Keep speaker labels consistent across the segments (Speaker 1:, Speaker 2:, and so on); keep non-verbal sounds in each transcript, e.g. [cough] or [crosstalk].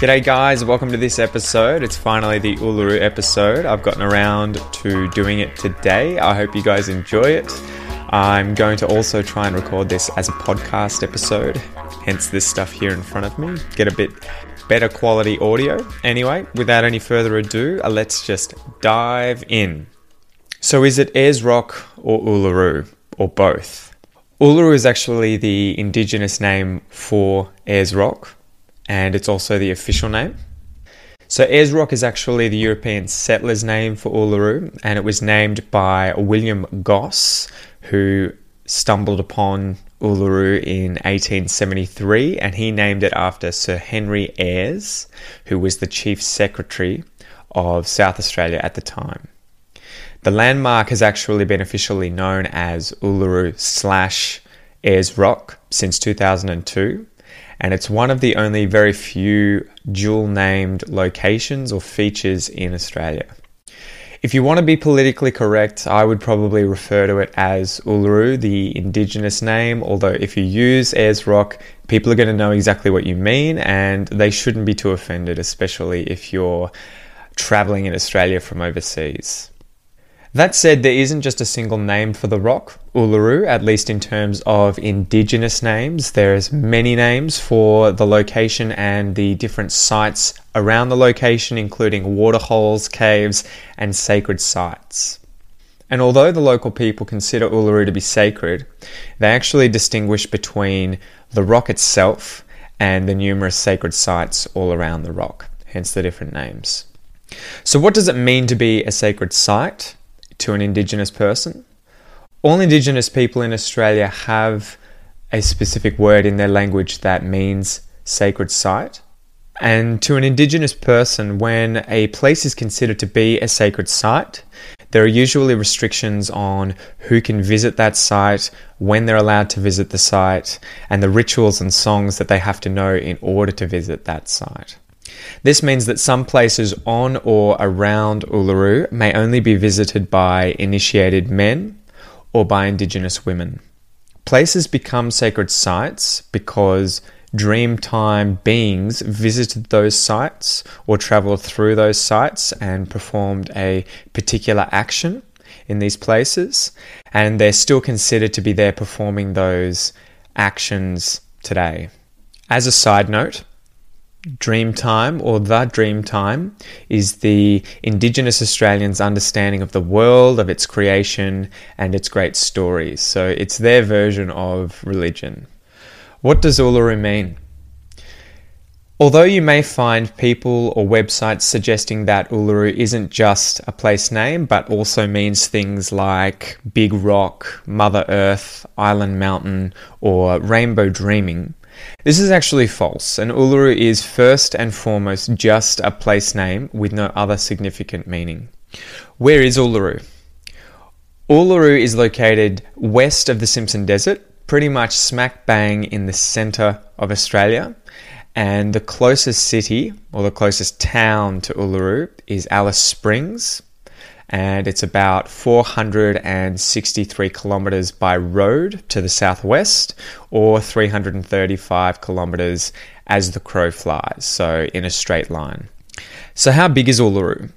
Speaker 1: G'day, guys, welcome to this episode. It's finally the Uluru episode. I've gotten around to doing it today. I hope you guys enjoy it. I'm going to also try and record this as a podcast episode, hence this stuff here in front of me. Get a bit better quality audio. Anyway, without any further ado, uh, let's just dive in. So, is it Ayers Rock or Uluru, or both? Uluru is actually the indigenous name for Ayers Rock, and it's also the official name. So, Ayers Rock is actually the European settler's name for Uluru, and it was named by William Gosse, who stumbled upon Uluru in 1873 and he named it after Sir Henry Ayers, who was the Chief Secretary of South Australia at the time. The landmark has actually been officially known as Uluru slash Ayers Rock since 2002, and it's one of the only very few dual named locations or features in Australia. If you want to be politically correct, I would probably refer to it as Uluru, the indigenous name. Although, if you use Ayers Rock, people are going to know exactly what you mean and they shouldn't be too offended, especially if you're traveling in Australia from overseas. That said, there isn't just a single name for the rock, Uluru, at least in terms of indigenous names. There's many names for the location and the different sites around the location, including waterholes, caves, and sacred sites. And although the local people consider Uluru to be sacred, they actually distinguish between the rock itself and the numerous sacred sites all around the rock, hence the different names. So, what does it mean to be a sacred site? To an Indigenous person. All Indigenous people in Australia have a specific word in their language that means sacred site. And to an Indigenous person, when a place is considered to be a sacred site, there are usually restrictions on who can visit that site, when they're allowed to visit the site, and the rituals and songs that they have to know in order to visit that site. This means that some places on or around Uluru may only be visited by initiated men or by Indigenous women. Places become sacred sites because Dreamtime beings visited those sites or traveled through those sites and performed a particular action in these places, and they're still considered to be there performing those actions today. As a side note, Dreamtime or the Dreamtime is the Indigenous Australians' understanding of the world, of its creation, and its great stories. So it's their version of religion. What does Uluru mean? Although you may find people or websites suggesting that Uluru isn't just a place name, but also means things like Big Rock, Mother Earth, Island Mountain, or Rainbow Dreaming, this is actually false, and Uluru is first and foremost just a place name with no other significant meaning. Where is Uluru? Uluru is located west of the Simpson Desert, pretty much smack bang in the centre of Australia. And the closest city, or the closest town to Uluru, is Alice Springs, and it's about 463 kilometers by road to the southwest or 335 kilometers as the crow flies, so in a straight line. So, how big is Uluru?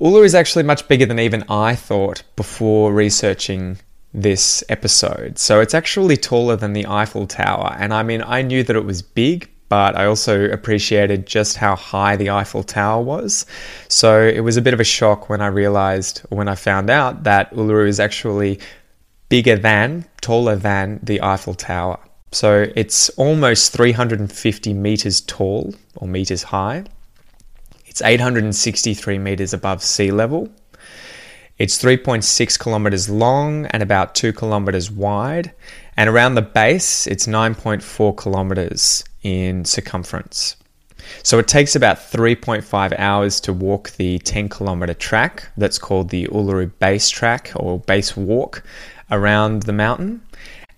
Speaker 1: Uluru is actually much bigger than even I thought before researching this episode. So, it's actually taller than the Eiffel Tower. And I mean, I knew that it was big, but I also appreciated just how high the Eiffel Tower was. So it was a bit of a shock when I realized, when I found out that Uluru is actually bigger than, taller than the Eiffel Tower. So it's almost 350 meters tall or meters high. It's 863 meters above sea level. It's 3.6 kilometers long and about 2 kilometers wide. And around the base, it's 9.4 kilometers in circumference. So it takes about 3.5 hours to walk the 10 kilometer track that's called the Uluru Base Track or Base Walk around the mountain.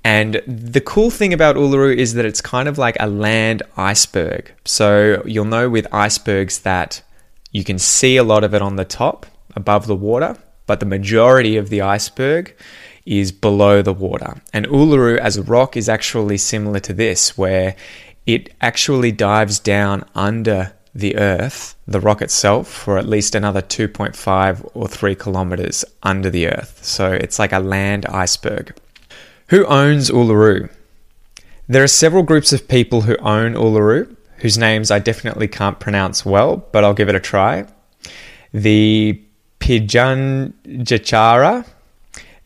Speaker 1: And the cool thing about Uluru is that it's kind of like a land iceberg. So you'll know with icebergs that you can see a lot of it on the top above the water, but the majority of the iceberg is below the water. And Uluru as a rock is actually similar to this, where it actually dives down under the Earth, the rock itself, for at least another 2.5 or 3 kilometers under the Earth. So it's like a land iceberg. Who owns Uluru? There are several groups of people who own Uluru, whose names I definitely can't pronounce well, but I'll give it a try. The Pijan Pijanjachara,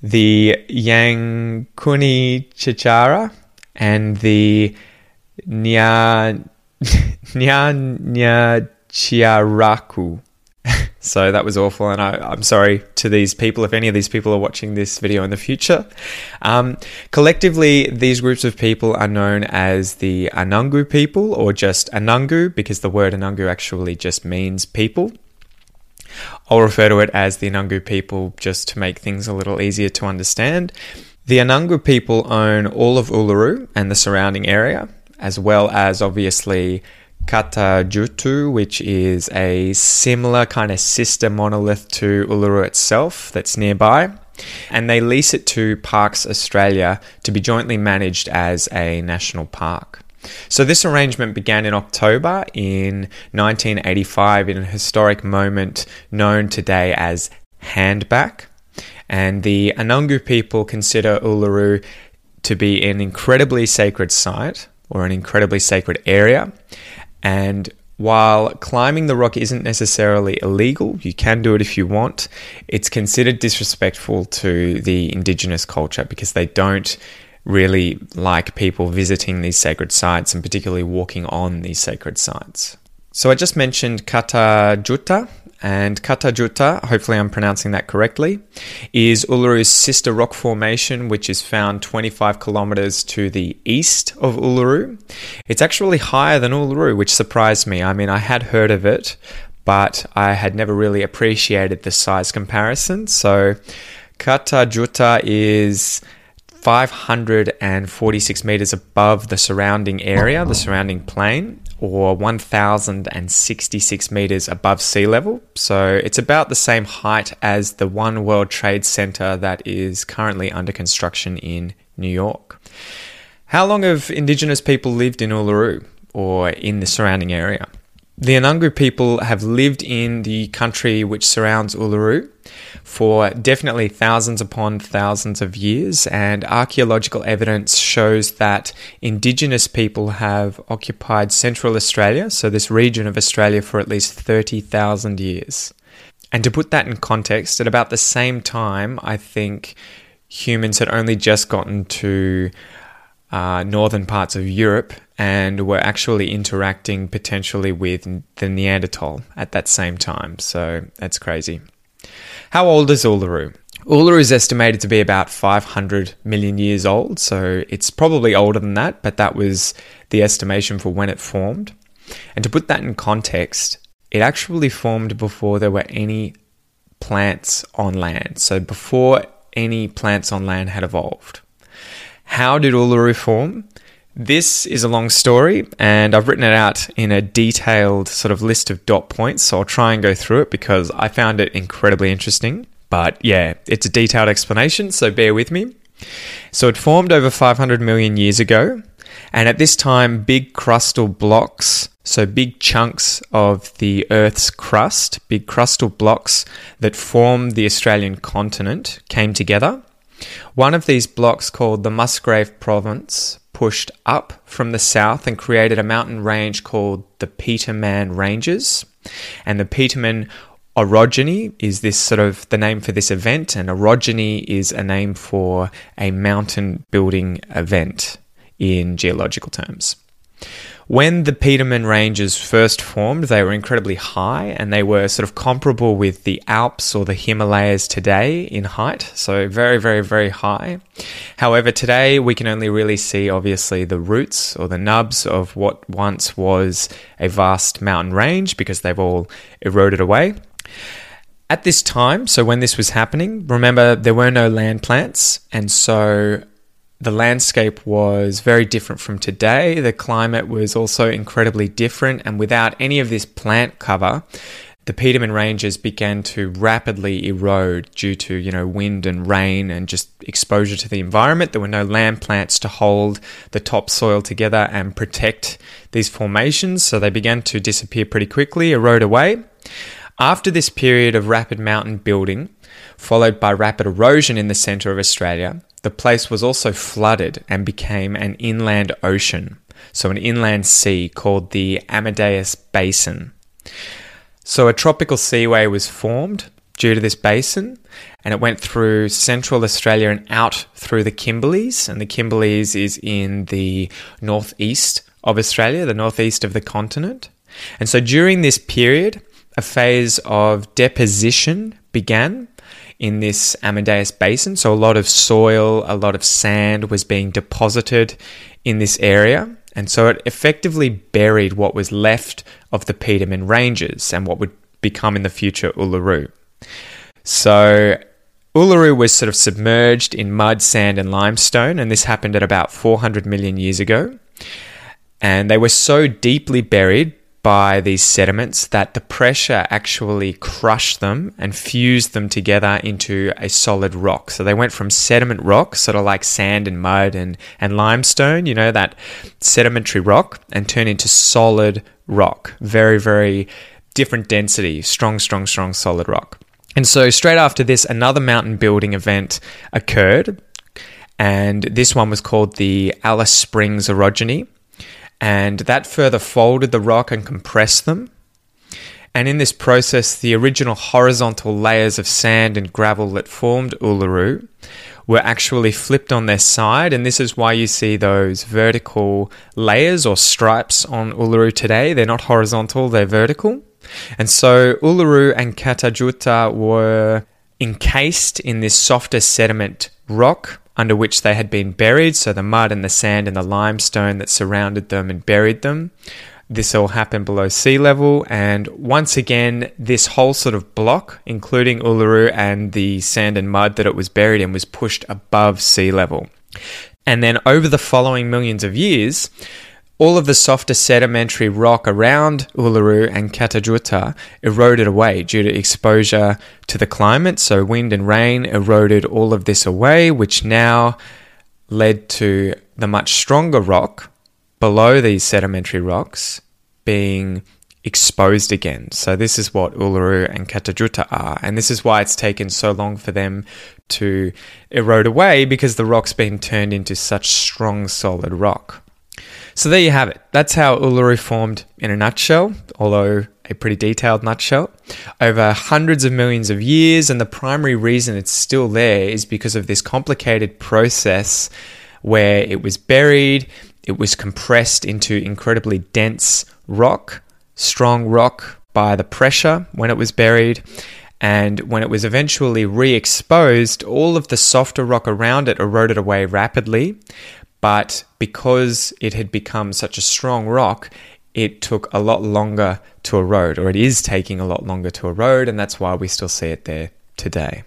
Speaker 1: the Yangkuni Chichara, and the [laughs] Nya Nya Chiaraku. [laughs] so that was awful, and I, am sorry to these people if any of these people are watching this video in the future. Um, collectively, these groups of people are known as the Anangu people, or just Anangu, because the word Anangu actually just means people. I'll refer to it as the Anangu people just to make things a little easier to understand. The Anangu people own all of Uluru and the surrounding area, as well as obviously Kata which is a similar kind of sister monolith to Uluru itself that's nearby. And they lease it to Parks Australia to be jointly managed as a national park. So, this arrangement began in October in 1985 in a historic moment known today as Handback. And the Anangu people consider Uluru to be an incredibly sacred site or an incredibly sacred area. And while climbing the rock isn't necessarily illegal, you can do it if you want, it's considered disrespectful to the indigenous culture because they don't really like people visiting these sacred sites and particularly walking on these sacred sites. So I just mentioned Kata Tjuta, and Kata Tjuta, hopefully I'm pronouncing that correctly, is Uluru's sister rock formation, which is found 25 kilometers to the east of Uluru. It's actually higher than Uluru, which surprised me. I mean, I had heard of it, but I had never really appreciated the size comparison. So Kata Tjuta is 546 meters above the surrounding area, the surrounding plain, or 1,066 meters above sea level. So it's about the same height as the One World Trade Center that is currently under construction in New York. How long have Indigenous people lived in Uluru or in the surrounding area? The Anangu people have lived in the country which surrounds Uluru for definitely thousands upon thousands of years, and archaeological evidence shows that Indigenous people have occupied Central Australia, so this region of Australia, for at least 30,000 years. And to put that in context, at about the same time, I think humans had only just gotten to uh, northern parts of Europe and were actually interacting potentially with the Neanderthal at that same time. So that's crazy. How old is Uluru? Uluru is estimated to be about 500 million years old, so it's probably older than that, but that was the estimation for when it formed. And to put that in context, it actually formed before there were any plants on land, so before any plants on land had evolved. How did Uluru form? This is a long story, and I've written it out in a detailed sort of list of dot points, so I'll try and go through it because I found it incredibly interesting. But yeah, it's a detailed explanation, so bear with me. So it formed over 500 million years ago, and at this time, big crustal blocks, so big chunks of the Earth's crust, big crustal blocks that form the Australian continent, came together. One of these blocks, called the Musgrave Province, pushed up from the south and created a mountain range called the Petermann Ranges. And the Petermann orogeny is this sort of the name for this event, and orogeny is a name for a mountain building event in geological terms. When the Petermann Ranges first formed, they were incredibly high and they were sort of comparable with the Alps or the Himalayas today in height, so very, very, very high. However, today we can only really see obviously the roots or the nubs of what once was a vast mountain range because they've all eroded away. At this time, so when this was happening, remember there were no land plants, and so the landscape was very different from today. The climate was also incredibly different, and without any of this plant cover, the Petermann Ranges began to rapidly erode due to, you know, wind and rain and just exposure to the environment. There were no land plants to hold the topsoil together and protect these formations, so they began to disappear pretty quickly, erode away. After this period of rapid mountain building, followed by rapid erosion in the centre of Australia, the place was also flooded and became an inland ocean, so an inland sea called the Amadeus Basin. So a tropical seaway was formed due to this basin, and it went through central Australia and out through the Kimberleys. And the Kimberleys is in the northeast of Australia, the northeast of the continent. And so during this period, a phase of deposition began in this Amadeus basin. So a lot of soil, a lot of sand was being deposited in this area. And so it effectively buried what was left of the Petermann Ranges and what would become in the future Uluru. So Uluru was sort of submerged in mud, sand, and limestone, and this happened at about 400 million years ago. And they were so deeply buried by these sediments that the pressure actually crushed them and fused them together into a solid rock. So they went from sediment rock, sort of like sand and mud and, and limestone, you know, that sedimentary rock, and turned into solid rock. Very, very different density, strong, strong, strong solid rock. And so straight after this, another mountain building event occurred. And this one was called the Alice Springs orogeny and that further folded the rock and compressed them. And in this process, the original horizontal layers of sand and gravel that formed Uluru were actually flipped on their side, and this is why you see those vertical layers or stripes on Uluru today. They're not horizontal, they're vertical. And so Uluru and Kata Tjuta were encased in this softer sediment rock under which they had been buried, so the mud and the sand and the limestone that surrounded them and buried them. This all happened below sea level, and once again, this whole sort of block, including Uluru and the sand and mud that it was buried in, was pushed above sea level. And then over the following millions of years, all of the softer sedimentary rock around Uluru and Kata Tjuta eroded away due to exposure to the climate. So, wind and rain eroded all of this away, which now led to the much stronger rock below these sedimentary rocks being exposed again. So, this is what Uluru and Kata Tjuta are. And this is why it's taken so long for them to erode away because the rock's been turned into such strong, solid rock. So there you have it. That's how Uluru formed in a nutshell, although a pretty detailed nutshell, over hundreds of millions of years. And the primary reason it's still there is because of this complicated process where it was buried, it was compressed into incredibly dense rock, strong rock by the pressure when it was buried. And when it was eventually re exposed, all of the softer rock around it eroded away rapidly, but because it had become such a strong rock, it took a lot longer to erode, or it is taking a lot longer to erode, and that's why we still see it there today.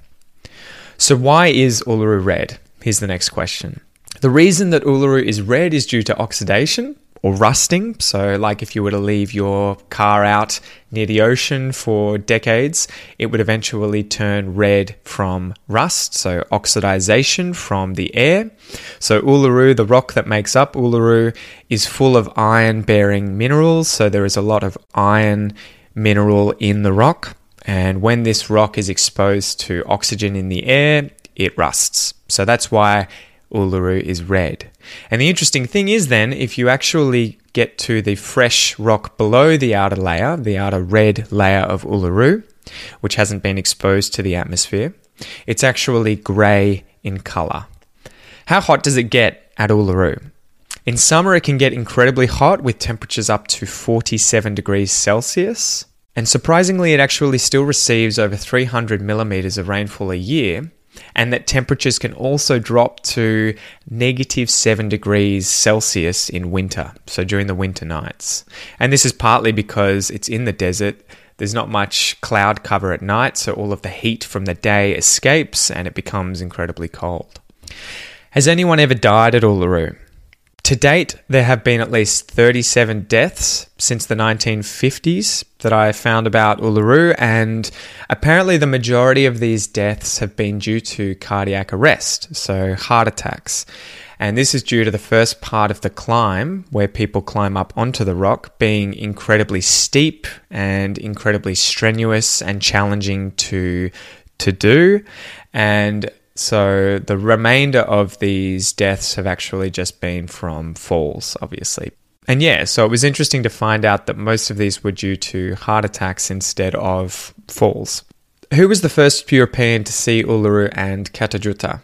Speaker 1: So, why is Uluru red? Here's the next question. The reason that Uluru is red is due to oxidation, or rusting. So, like if you were to leave your car out near the ocean for decades, it would eventually turn red from rust, so oxidization from the air. So, Uluru, the rock that makes up Uluru, is full of iron bearing minerals. So, there is a lot of iron mineral in the rock. And when this rock is exposed to oxygen in the air, it rusts. So, that's why Uluru is red. And the interesting thing is then, if you actually get to the fresh rock below the outer layer, the outer red layer of Uluru, which hasn't been exposed to the atmosphere, it's actually grey in colour. How hot does it get at Uluru? In summer, it can get incredibly hot with temperatures up to 47 degrees Celsius. And surprisingly, it actually still receives over 300 millimeters of rainfall a year, and that temperatures can also drop to negative 7 degrees Celsius in winter, so during the winter nights. And this is partly because it's in the desert. There's not much cloud cover at night, so all of the heat from the day escapes and it becomes incredibly cold. Has anyone ever died at Uluru? To date, there have been at least 37 deaths since the 1950s that I found about Uluru, and apparently the majority of these deaths have been due to cardiac arrest, so heart attacks. And this is due to the first part of the climb, where people climb up onto the rock, being incredibly steep and incredibly strenuous and challenging to to do. And so the remainder of these deaths have actually just been from falls, obviously. And yeah, so it was interesting to find out that most of these were due to heart attacks instead of falls. Who was the first European to see Uluru and Kata Tjuta?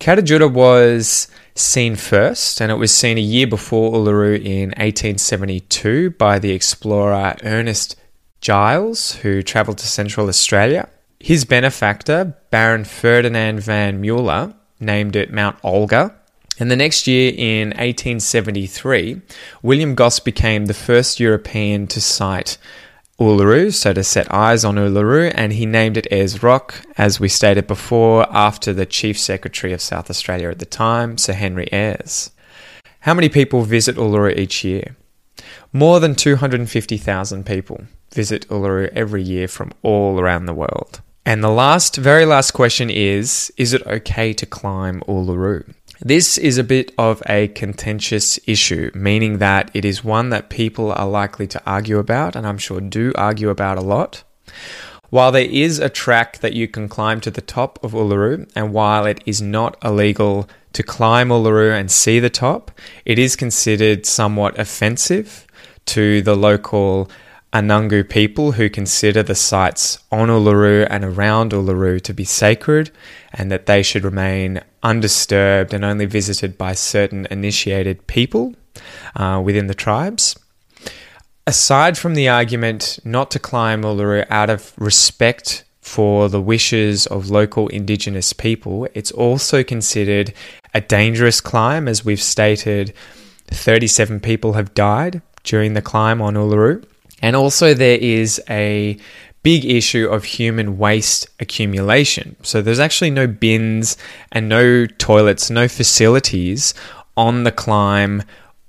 Speaker 1: Katajuta was seen first, and it was seen a year before Uluru in 1872 by the explorer Ernest Giles, who travelled to Central Australia. His benefactor, Baron Ferdinand von Mueller, named it Mount Olga. And the next year, in 1873, William Gosse became the first European to sight Uluru, so to set eyes on Uluru, and he named it Ayers Rock, as we stated before, after the Chief Secretary of South Australia at the time, Sir Henry Ayers. How many people visit Uluru each year? More than 250,000 people visit Uluru every year from all around the world. And the last, very last question is Is it okay to climb Uluru? This is a bit of a contentious issue, meaning that it is one that people are likely to argue about, and I'm sure do argue about a lot. While there is a track that you can climb to the top of Uluru, and while it is not illegal to climb Uluru and see the top, it is considered somewhat offensive to the local Anangu people who consider the sites on Uluru and around Uluru to be sacred and that they should remain undisturbed and only visited by certain initiated people uh, within the tribes. Aside from the argument not to climb Uluru out of respect for the wishes of local indigenous people, it's also considered a dangerous climb, as we've stated. 37 people have died during the climb on Uluru. And also, there is a big issue of human waste accumulation. So, there's actually no bins and no toilets, no facilities on the climb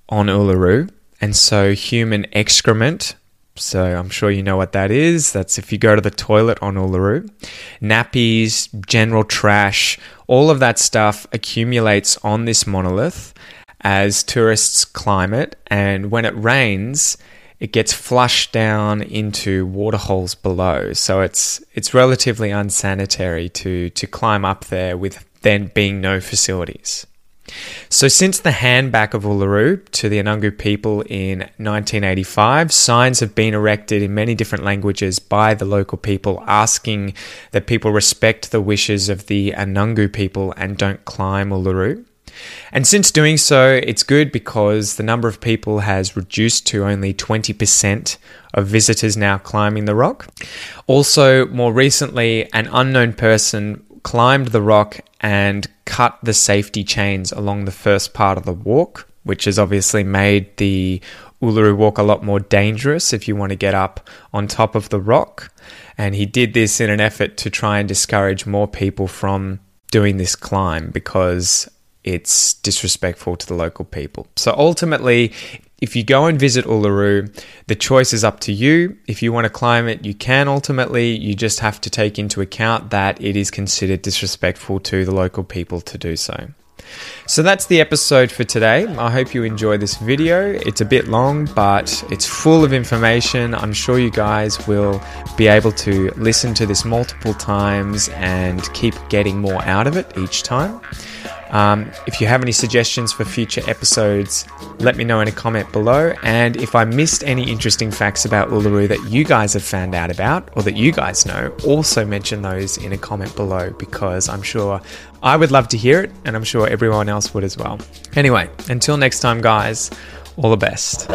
Speaker 1: on Uluru. And so, human excrement. So, I'm sure you know what that is. That's if you go to the toilet on Uluru. Nappies, general trash, all of that stuff accumulates on this monolith as tourists climb it. And when it rains, it gets flushed down into waterholes below. So it's it's relatively unsanitary to to climb up there with then being no facilities. So, since the handback of Uluru to the Anangu people in 1985, signs have been erected in many different languages by the local people asking that people respect the wishes of the Anangu people and don't climb Uluru. And since doing so, it's good because the number of people has reduced to only 20% of visitors now climbing the rock. Also, more recently, an unknown person climbed the rock and cut the safety chains along the first part of the walk, which has obviously made the Uluru walk a lot more dangerous if you want to get up on top of the rock. And he did this in an effort to try and discourage more people from doing this climb because it's disrespectful to the local people. So ultimately, if you go and visit Uluru, the choice is up to you. If you want to climb it, you can ultimately. You just have to take into account that it is considered disrespectful to the local people to do so. So that's the episode for today. I hope you enjoy this video. It's a bit long, but it's full of information. I'm sure you guys will be able to listen to this multiple times and keep getting more out of it each time. Um, if you have any suggestions for future episodes, let me know in a comment below. And if I missed any interesting facts about Uluru that you guys have found out about or that you guys know, also mention those in a comment below because I'm sure I would love to hear it and I'm sure everyone else would as well. Anyway, until next time, guys, all the best.